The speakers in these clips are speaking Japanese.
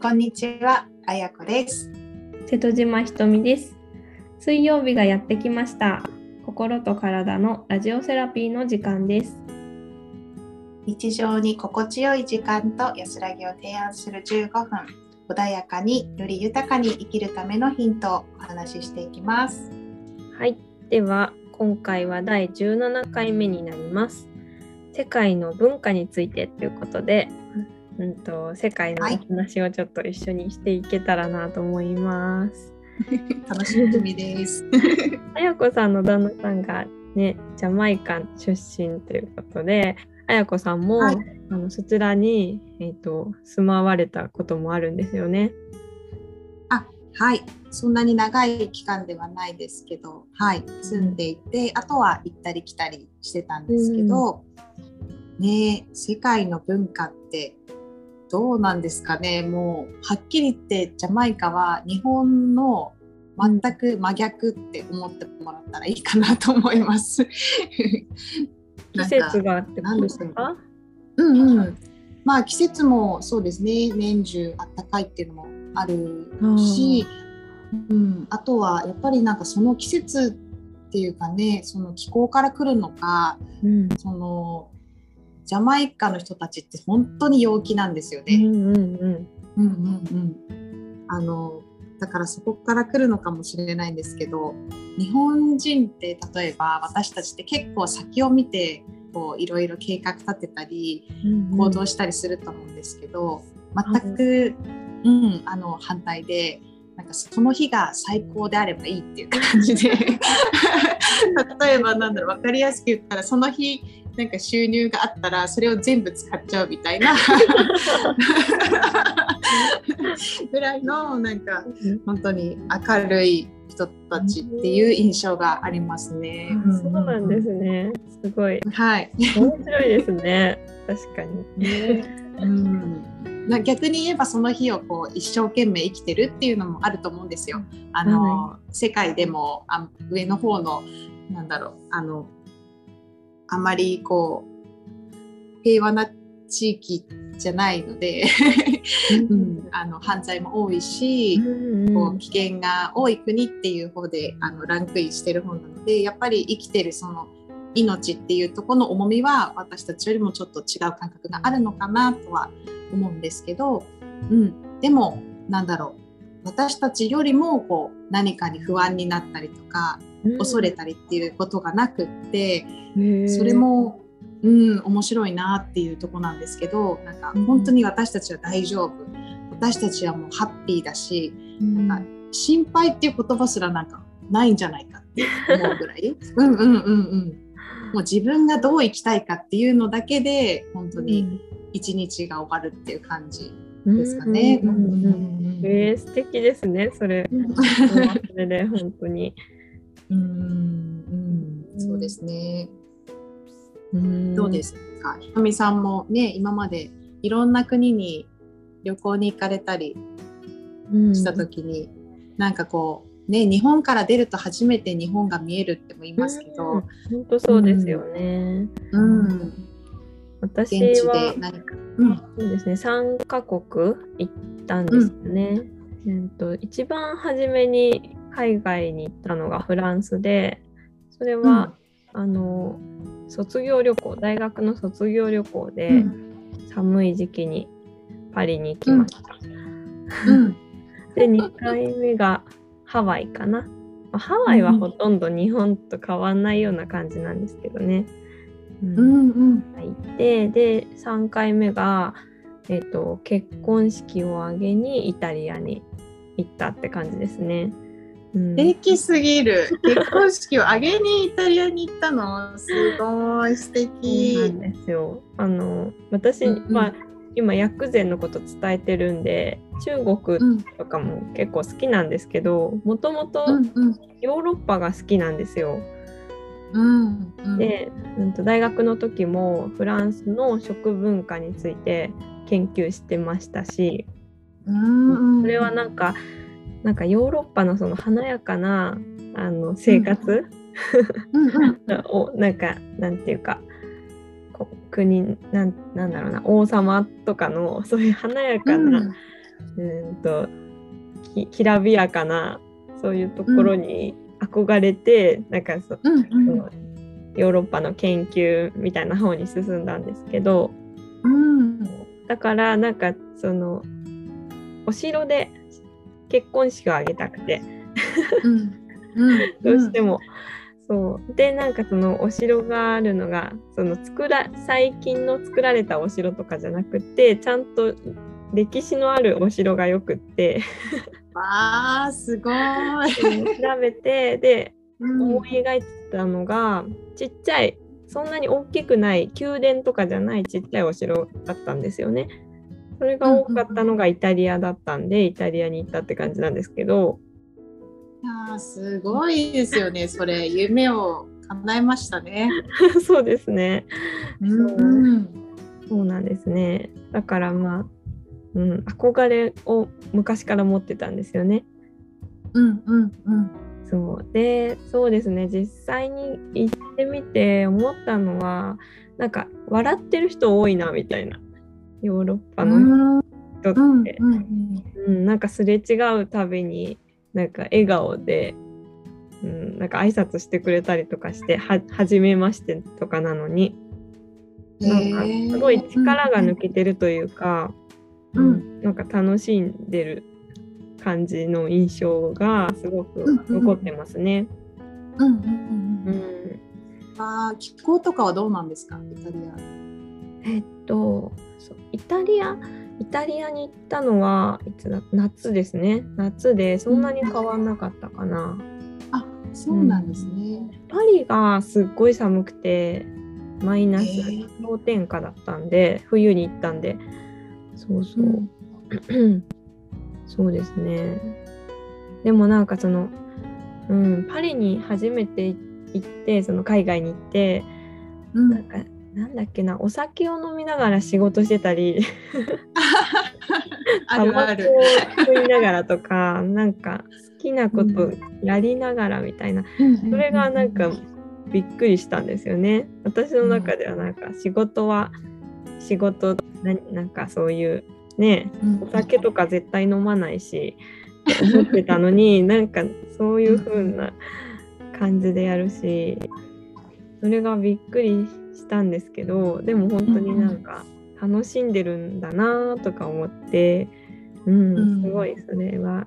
こんにちは、あやこです。瀬戸島ひとみです。水曜日がやってきました。心と体のラジオセラピーの時間です。日常に心地よい時間と安らぎを提案する15分、穏やかにより豊かに生きるためのヒントをお話ししていきます。はい、では今回は第17回目になります。世界の文化についてということで、うんと世界のお話をちょっと一緒にしていけたらなと思います。楽しみです。あやこさんの旦那さんがね、ジャマイカ出身ということで、あやこさんも、はいあのそちらに、えー、と住まわれたこともあるんですよね。はい、そんなに長い期間ではないですけど、はい、住んでいて、あとは行ったり来たりしてたんですけど、ねえ世界の文化ってどうなんですかね。もうはっきり言ってジャマイカは日本の全く真逆って思ってもらったらいいかなと思います。季節がってことですか？う。んうん。まあ季節もそうですね。年中あったかいっていうのもあるし、うん、あとはやっぱりなんかその季節っていうかねその気候から来るのかうん。そのジャマイカの人たちって本当に陽気なんですよね。うんうんうんうんうんうん。あのだからそこから来るのかもしれないんですけど日本人って例えば私たちって結構先を見てこういろいろ計画立てたりうん行動したりすると思うんですけど、全く、うん、あの反対でなんかその日が最高であればいいっていう感じで 例えばなんだろう分かりやすく言ったらその日なんか収入があったらそれを全部使っちゃうみたいな ぐらいのなんか本当に明るい人たちっていう印象がありますね。そうなんですね。すごいはい。面白いですね。確かに。うんな逆に言えばその日をこう一生懸命生きてるっていうのもあると思うんですよ。あの、世界でもあ上の方のなんだろう。あのあまりこう平和な地域じゃないので、うん、あの犯罪も多いし、こう危険が多い国っていう方であのランクインしてる方なのでやっぱり生きてるその命っていうところの重みは私たちよりもちょっと違う感覚があるのかなとは思うんですけど、うん、でもなんだろう。私たちよりもこう何かに不安になったりとか恐れたりっていうことがなくって、それも、うん、面白いなっていうとこなんですけどなんか本当に私たちは大丈夫。私たちはもうハッピーだしなんか心配っていう言葉すらなんかないんじゃないかって思うぐらい。うんうんうんうん。もう自分がどう生きたいかっていうのだけで本当に一日が終わるっていう感じですかね。うんうんうんうんえー、素敵ですねそれ。それで本当に。うん。うんそうですね。うん。どうですか？ひとみさんもね今までいろんな国に旅行に行かれたりした時に、なんかこうね日本から出ると初めて日本が見えるっても言いますけど、本当そうですよね。うん。私現地はで何か、うん。そうですね。3カ国行ったんですよね。えっと一番初めに海外に行ったのがフランスでそれは、あの卒業旅行大学の卒業旅行で、うん寒い時期にパリに行きました。うん で2回目がハワイかな。まあハワイはほとんど日本と変わんないような感じなんですけどね。うんうんってで3回目が、えっと結婚式を挙げにイタリアに行ったって感じですね。うん。素敵すぎる。結婚式を挙げにイタリアに行ったの？すごい素敵。なんですよ。あの私、うんうん。まあ今薬膳のこと伝えてるんで中国うんとかも結構好きなんですけどもともとヨーロッパが好きなんですよ。うんうん。で、うん、と大学の時もフランスの食文化について研究してましたし。うんうん。それはなんかなんかヨーロッパのその華やかなあの生活、うん。うん をなんかなんていうかこ国なんなんだろうな王様とかのそういう華やかな、うん。とききらびやかなそういうところに憧れて、なんかそ、うんのヨーロッパの研究みたいな方に進んだんですけどうん。だからなんかそのお城で結婚式を挙げたくて。どうしても。そう。でなんかそのお城があるのがその作ら最近の作られたお城とかじゃなくてちゃんと歴史のあるお城がよくって。わあすごい。調べてでうん。思い描いてたのがちっちゃいそんなに大きくない宮殿とかじゃないちっちゃいお城だったんですよね。それが多かったのがイタリアだったんでイタリアに行ったって感じなんですけど。いやーすごいですよね。それ夢を叶えましたね。そうですね。うん。そうなんですね。だからまあ、うん、憧れを昔から持ってたんですよね。うんうんうん。そう。でそうですね。実際に行ってみて思ったのはなんか笑ってる人多いなみたいなヨーロッパのうん人って、うんうんうん。なんかすれ違うたびになんか笑顔で、うん、なんか挨拶してくれたりとかしては「はじめまして」とかなのになんかすごい力が抜けてるというか、うんうん。なんか楽しんでる感じの印象がすごく残ってますね。うんうん。うん。あー気候とかはどうなんですか？イタリア。えっとそうイタリア？イタリアに行ったのはいつだ？夏ですね。夏でそんなに変わんなかったかな。あそうなんですね。パリがすっごい寒くてマイナス氷点下だったんで冬に行ったんで。そうそう、うん。そうですね。でもなんかその、うん、パリに初めて行ってその海外に行ってうん。なんかなんだっけなお酒を飲みながら仕事してたり。あるある。吸いながらとかなんか好きなことやりながらみたいな。それがなんかびっくりしたんですよね。私の中ではなんか仕事は仕事ななんかそういうねうん。お酒とか絶対飲まないし思ってたのに なんかそういう風な感じでやるしそれがびっくりしたんですけどでも本当になんか楽しんでるんだなとか思ってうんうん。すごいそれは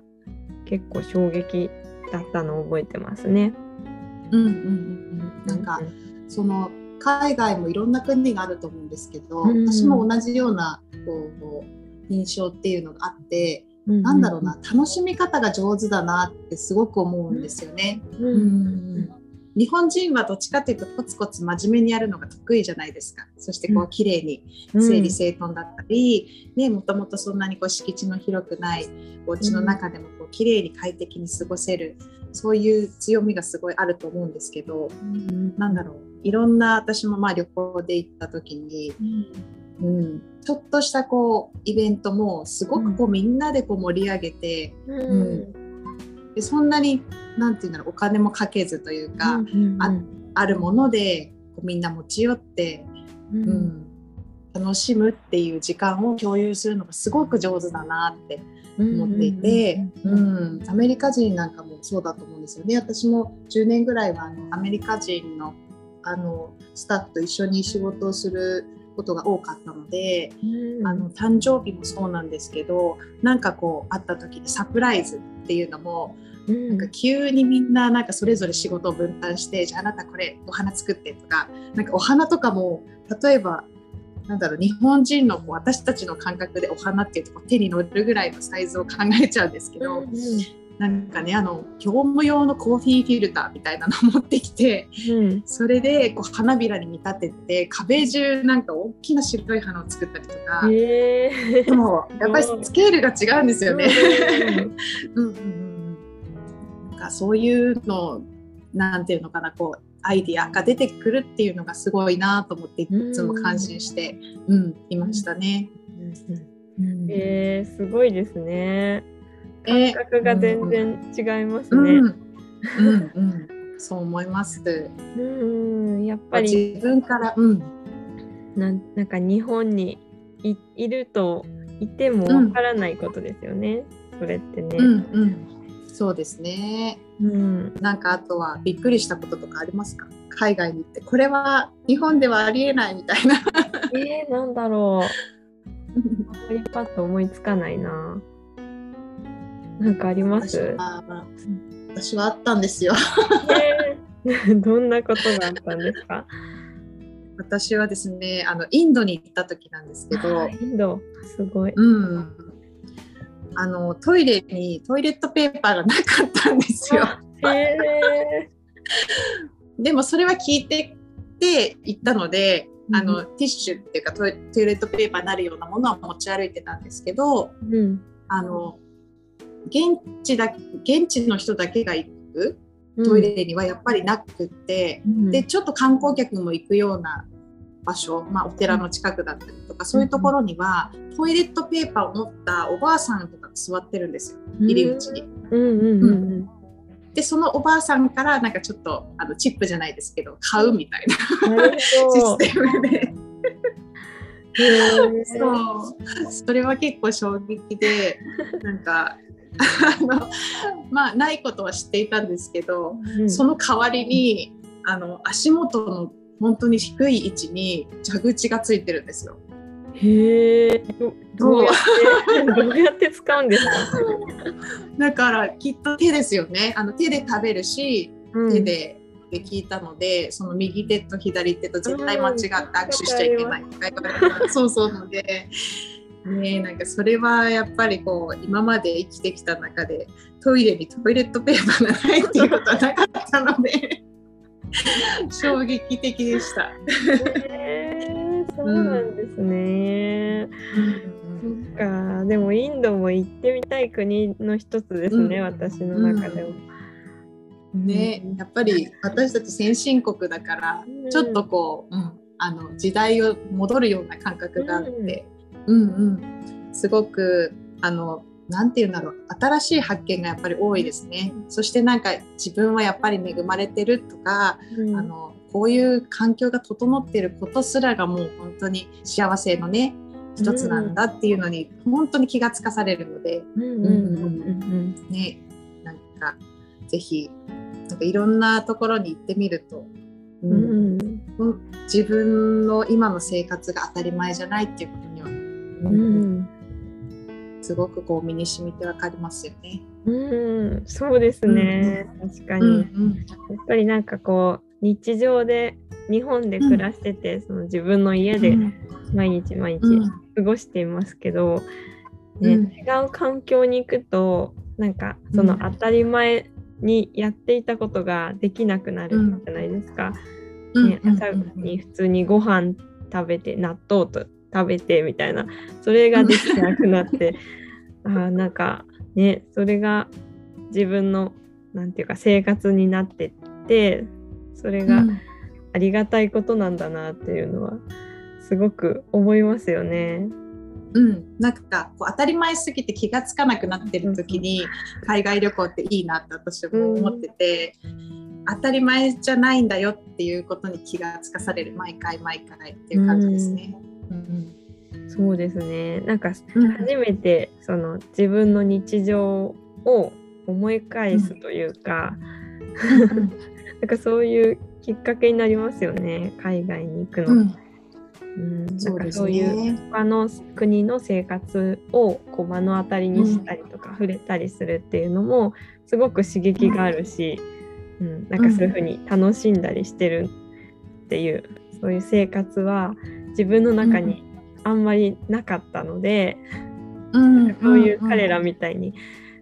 結構衝撃だったのを覚えてますね。うんうんうんなんかその海外もいろんな国があると思うんですけど、うん私も同じようなこう印象っていうのがあって、うんなんだろうな楽しみ方が上手だなってすごく思うんですよね。うん。うん日本人はどっちかっていうとコツコツ真面目にやるのが得意じゃないですか。そしてこうう綺麗にうん。整理整頓だったり、ね、もともとそんなにこう敷地の広くないお家の中でもこう綺麗に快適に過ごせるそういう強みがすごいあると思うんですけどうん。なんだろう。いろんな私もまあ旅行で行った時に、うん、ちょっとしたこうイベントもすごくこうみんなでこう盛り上げてうんでそんなになんていうんだろうお金もかけずというか、うんああるものでこうみんな持ち寄ってうん。うん、楽しむっていう時間を共有するのがすごく上手だなって思っていて、うんアメリカ人なんかもそうだと思うんですよね。私も10年ぐらいはあのアメリカ人のあのスタッフと一緒に仕事をすることが多かったので、うん。あの誕生日もそうなんですけどなんかこう会った時にサプライズっていうのもうん。なんか急にみんななんかそれぞれ仕事を分担してじゃああなたこれお花作ってとかなんかお花とかも例えばなんだろう日本人のこう私たちの感覚でお花っていうとこう手に乗るぐらいのサイズを考えちゃうんですけど、なんかねあの業務用のコーヒーフィルターみたいなのを持ってきてうんそれでこう花びらに見立てて壁中なんか大きな白い花を作ったりとか。へえでもやっぱりスケールが違うんですよね。うんうんうんうんなんかそういうのなんていうのかなこうアイディアが出てくるっていうのがすごいなと思っていつも感心して、うんいましたね。うんへえすごいですね。え感覚が全然違いますうんね。うんうんそう思います。うん、やっぱり自分から、うんなんなんか日本にいいるといてもわからないことですよね、うん、それってね。うんうん、そうですね、うん、なんかあとはびっくりしたこととかありますか？海外に行ってこれは日本ではありえないみたいな。えー、なんだろう。あまりパッと思いつかないな。なんかあります？私はあったんですよ。えー、どんなことがあったんですか？私はですねあのインドに行った時なんですけどインド。すごい、うん、あのトイレにトイレットペーパーがなかったんですよ。えー、でもそれは聞いてて行ったので、うん、あのティッシュっていうかトイレットペーパーになるようなものは持ち歩いてたんですけど、うん、あの現地だ現地の人だけが行くトイレにはやっぱりなくって、うん、でちょっと観光客も行くような場所、まあ、お寺の近くだったりとか、そういうところにはトイレットペーパーを持ったおばあさんとかが座ってるんですよ。入り口に。でそのおばあさんからなんかちょっとあのチップじゃないですけど買うみたいなシステムで。そう。それは結構衝撃でなんかあのまあないことは知っていたんですけど、うん、その代わりにあの足元の本当に低い位置に蛇口がついてるんですよ。へえどうやって どうやって使うんですか？だからきっと手ですよね。あの手で食べるし、うん、手でって聞いたのでその右手と左手と絶対間違って握手しちゃいけない。とか言われたそうそう。のでね。なんかそれはやっぱりこう今まで生きてきた中でトイレにトイレットペーパーがないっていうことはなかったので 衝撃的でした。えー、そうなんですね。うん、そっか。でもインドも行ってみたい国の一つですね、うん、私の中でも。ね、やっぱり私たち先進国だから、ちょっとこう、うん、あの時代を戻るような感覚があって、うんうん、すごくあのなんて言うんだろう。新しい発見がやっぱり多いですね。そしてなんか自分はやっぱり恵まれてるとか、うん、あのこういう環境が整っていることすらがもう本当に幸せのね一つなんだっていうのに本当に気がつかされるので、ねなんかぜひなんかいろんなところに行ってみると、うん、うん、自分の今の生活が当たり前じゃないっていうことうん、すごくこう身に染みてわかりますよね。うん、そうですね、うん、確かに、うんうん、やっぱりなんかこう日常で日本で暮らしてて、うん、その自分の家で毎日毎日過ごしていますけど、ね、違う環境に行くとなんかその当たり前にやっていたことができなくなるじゃないですか。ね、朝に普通にご飯食べて納豆と食べてみたいな。それができなくなって。あなんかねそれが自分のなんていうか生活になってってそれがありがたいことなんだなっていうのはすごく思いますよね。うん、なんかこう当たり前すぎて気が付かなくなってる時に海外旅行っていいなって私も思ってて、うん、当たり前じゃないんだよっていうことに気が付かされる。毎回毎回っていう感じですね。うんそうですね。なんか初めてその自分の日常を思い返すというか、なんかそういうきっかけになりますよね海外に行くの。うん。うん、なんかそういう他の国の生活をこう目の当たりにしたりとか、触れたりするっていうのもすごく刺激があるし、うん、なんかそういうふうに楽しんだりしてるっていうそういう生活は自分の中にあんまりなかったので、うん、そういう彼らみたいに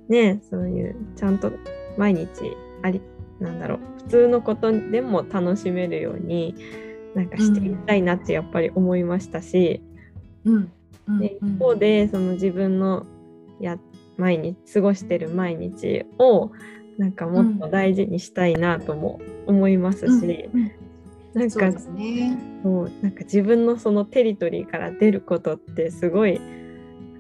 ねそういうちゃんと毎日ありなんだろう普通のことでも楽しめるようになんかしていきたいなってやっぱり思いましたし、うん。で一方でその自分のや毎日過ごしてる毎日をなんかもっと大事にしたいなとも思いますし、なんかそう、ね、そうなんか自分のそのテリトリーから出ることってすごいね、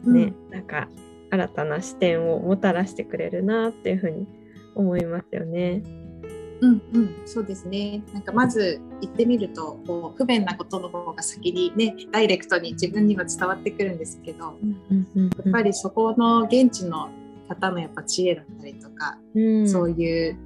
うん、なんか新たな視点をもたらしてくれるなっていうふうに思いますよね。うんうん、そうですね。なんかまず行ってみるとこう不便なことの方が先にねダイレクトに自分には伝わってくるんですけど、やっぱりそこの現地の方のやっぱ知恵だったりとか、うん、そういう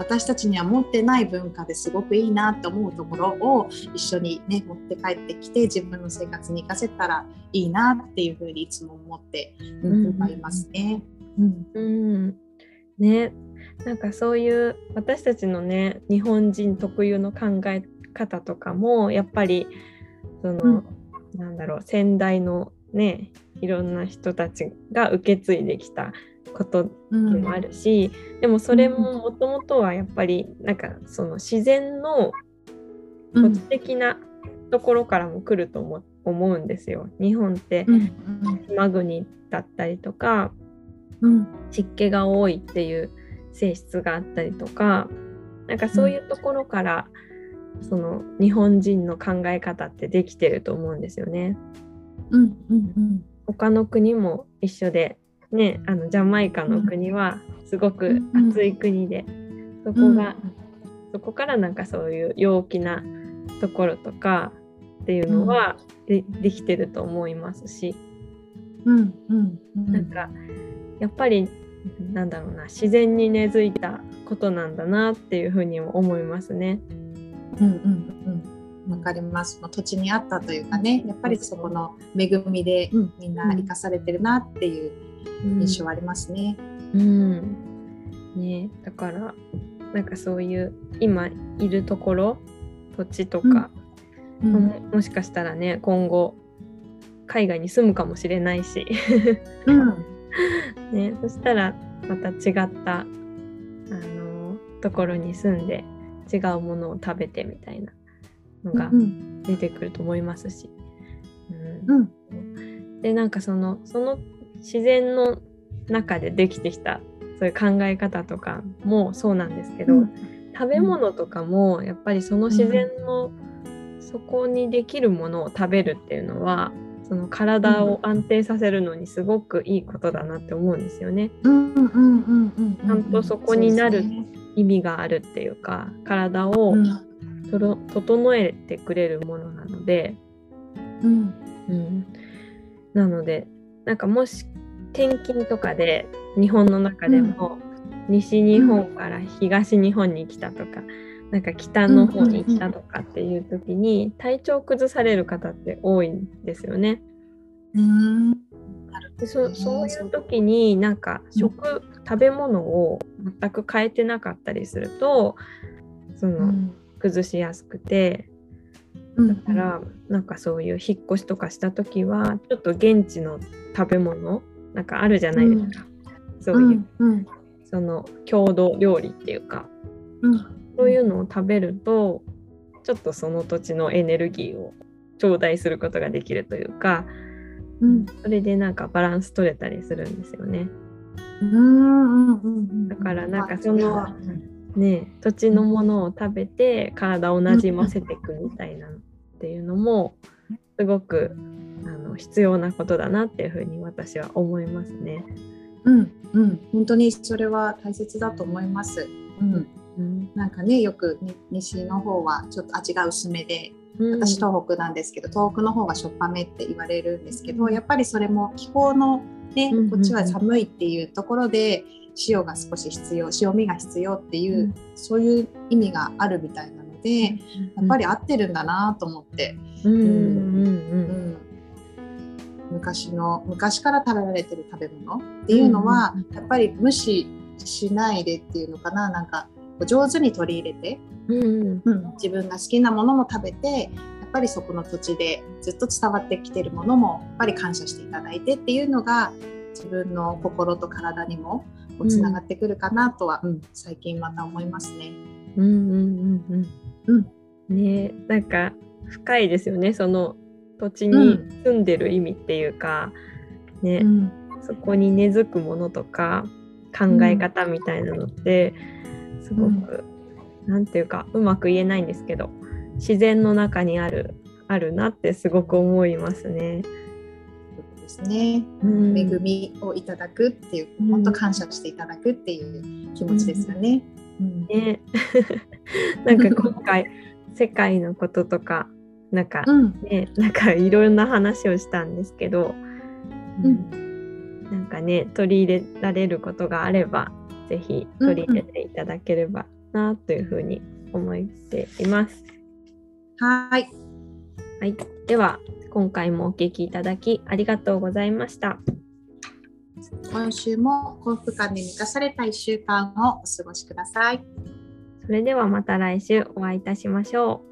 私たちには持ってない文化ですごくいいなと思うところを一緒にね持って帰ってきて自分の生活に生かせたらいいなっていうふうにいつも思って、うん、いますね。うん、うん、ねなんかそういう私たちのね日本人特有の考え方とかもやっぱりその、うん、なんだろう先代のねいろんな人たちが受け継いできたことでもあるし、うん、でもそれももともとはやっぱりなんかその自然の土地的なところからも来ると思思うんですよ。日本って島国だったりとか、うん、湿気が多いっていう性質があったりとかなんかそういうところから、うん、その日本人の考え方ってできてると思うんですよね。うんうんうん、他の国も一緒で、ね、あのジャマイカの国はすごく暑い国で、そこが、そこからなんかそういう陽気なところとかっていうのはで,、できてると思いますし、うんうんうん、なんかやっぱりなんだろうな自然に根付いたことなんだなっていうふうにも思いますね。うんうんうん、わかります。土地にあったというかね、やっぱりそこの恵みで、うん、みんな生かされてるなっていう印象はありますね。うん、うん、ね。だからなんかそういう今いるところ土地とか、うん、ももしかしたらね今後海外に住むかもしれないし、うん。ね、そしたらまた違ったあのところに住んで違うものを食べてみたいなのが出てくると思いますし。うん、うん、でなんかそのその自然の中でできてきたそういう考え方とかもそうなんですけど、うん、食べ物とかもやっぱりその自然のそこにできるものを食べるっていうのはその体を安定させるのにすごくいいことだなって思うんですよね。ちゃんとそこになる意味があるっていうか体をとろ整えてくれるものなので、うん。うん、なのでなんかもし転勤とかで日本の中でも西日本から東日本に来たとか、なんか北の方に行ったとかっていう時に体調崩される方って多いんですよね。うん。でそそういう時になんか食、食べ物を全く変えてなかったりするとその、崩しやすくてだからなんかそういう引っ越しとかした時はちょっと現地の食べ物なんかあるじゃないですか、うん、そういう、うん、その郷土料理っていうか、うん、そういうのを食べるとちょっとその土地のエネルギーを頂戴することができるというか、うん、それでなんかバランス取れたりするんですよね。だからなんかそのね土地のものを食べて体をなじませていくみたいなっていうのもすごくあの必要なことだなっていうふうに私は思いますね。うんうん、本当にそれは大切だと思います。うん、うん、なんかねよく西の方はちょっと味が薄めで私東北なんですけど東北の方がしょっぱめって言われるんですけどやっぱりそれも気候のねこっちは寒いっていうところで塩が少し必要塩味が必要っていう、そういう意味があるみたいなので、やっぱり合ってるんだなと思って。昔の昔から食べられてる食べ物っていうのは、やっぱり無視しないでっていうのかな。なんか上手に取り入れて、うん。うん、自分が好きなものも食べてやっぱりそこの土地でずっと伝わってきてるものもやっぱり感謝していただいてっていうのが自分の心と体にもつながってくるかなとは、うん、最近また思いますね。うんうんうんうん。うん、ねなんか深いですよねその土地に住んでる意味っていうか、うん、ね、うん、そこに根付くものとか考え方みたいなのって、うんすごく何、うん、て言うかうまく言えないんですけど自然の中にあるあるなってすごく思いますね。ですね、うん、恵みをいただくっていう本当感謝していただくっていう気持ちですよね。ね。なんか今回世界のこととかなんかね、うん、なんかいろんな話をしたんですけど、うん、なんかね取り入れられることがあれば是非取り入れていただければなというふうに思っています。はい。はい。では今回もお聞きいただきありがとうございました。今週も幸福感で満たされた1週間をお過ごしください。それではまた来週お会いいたしましょう。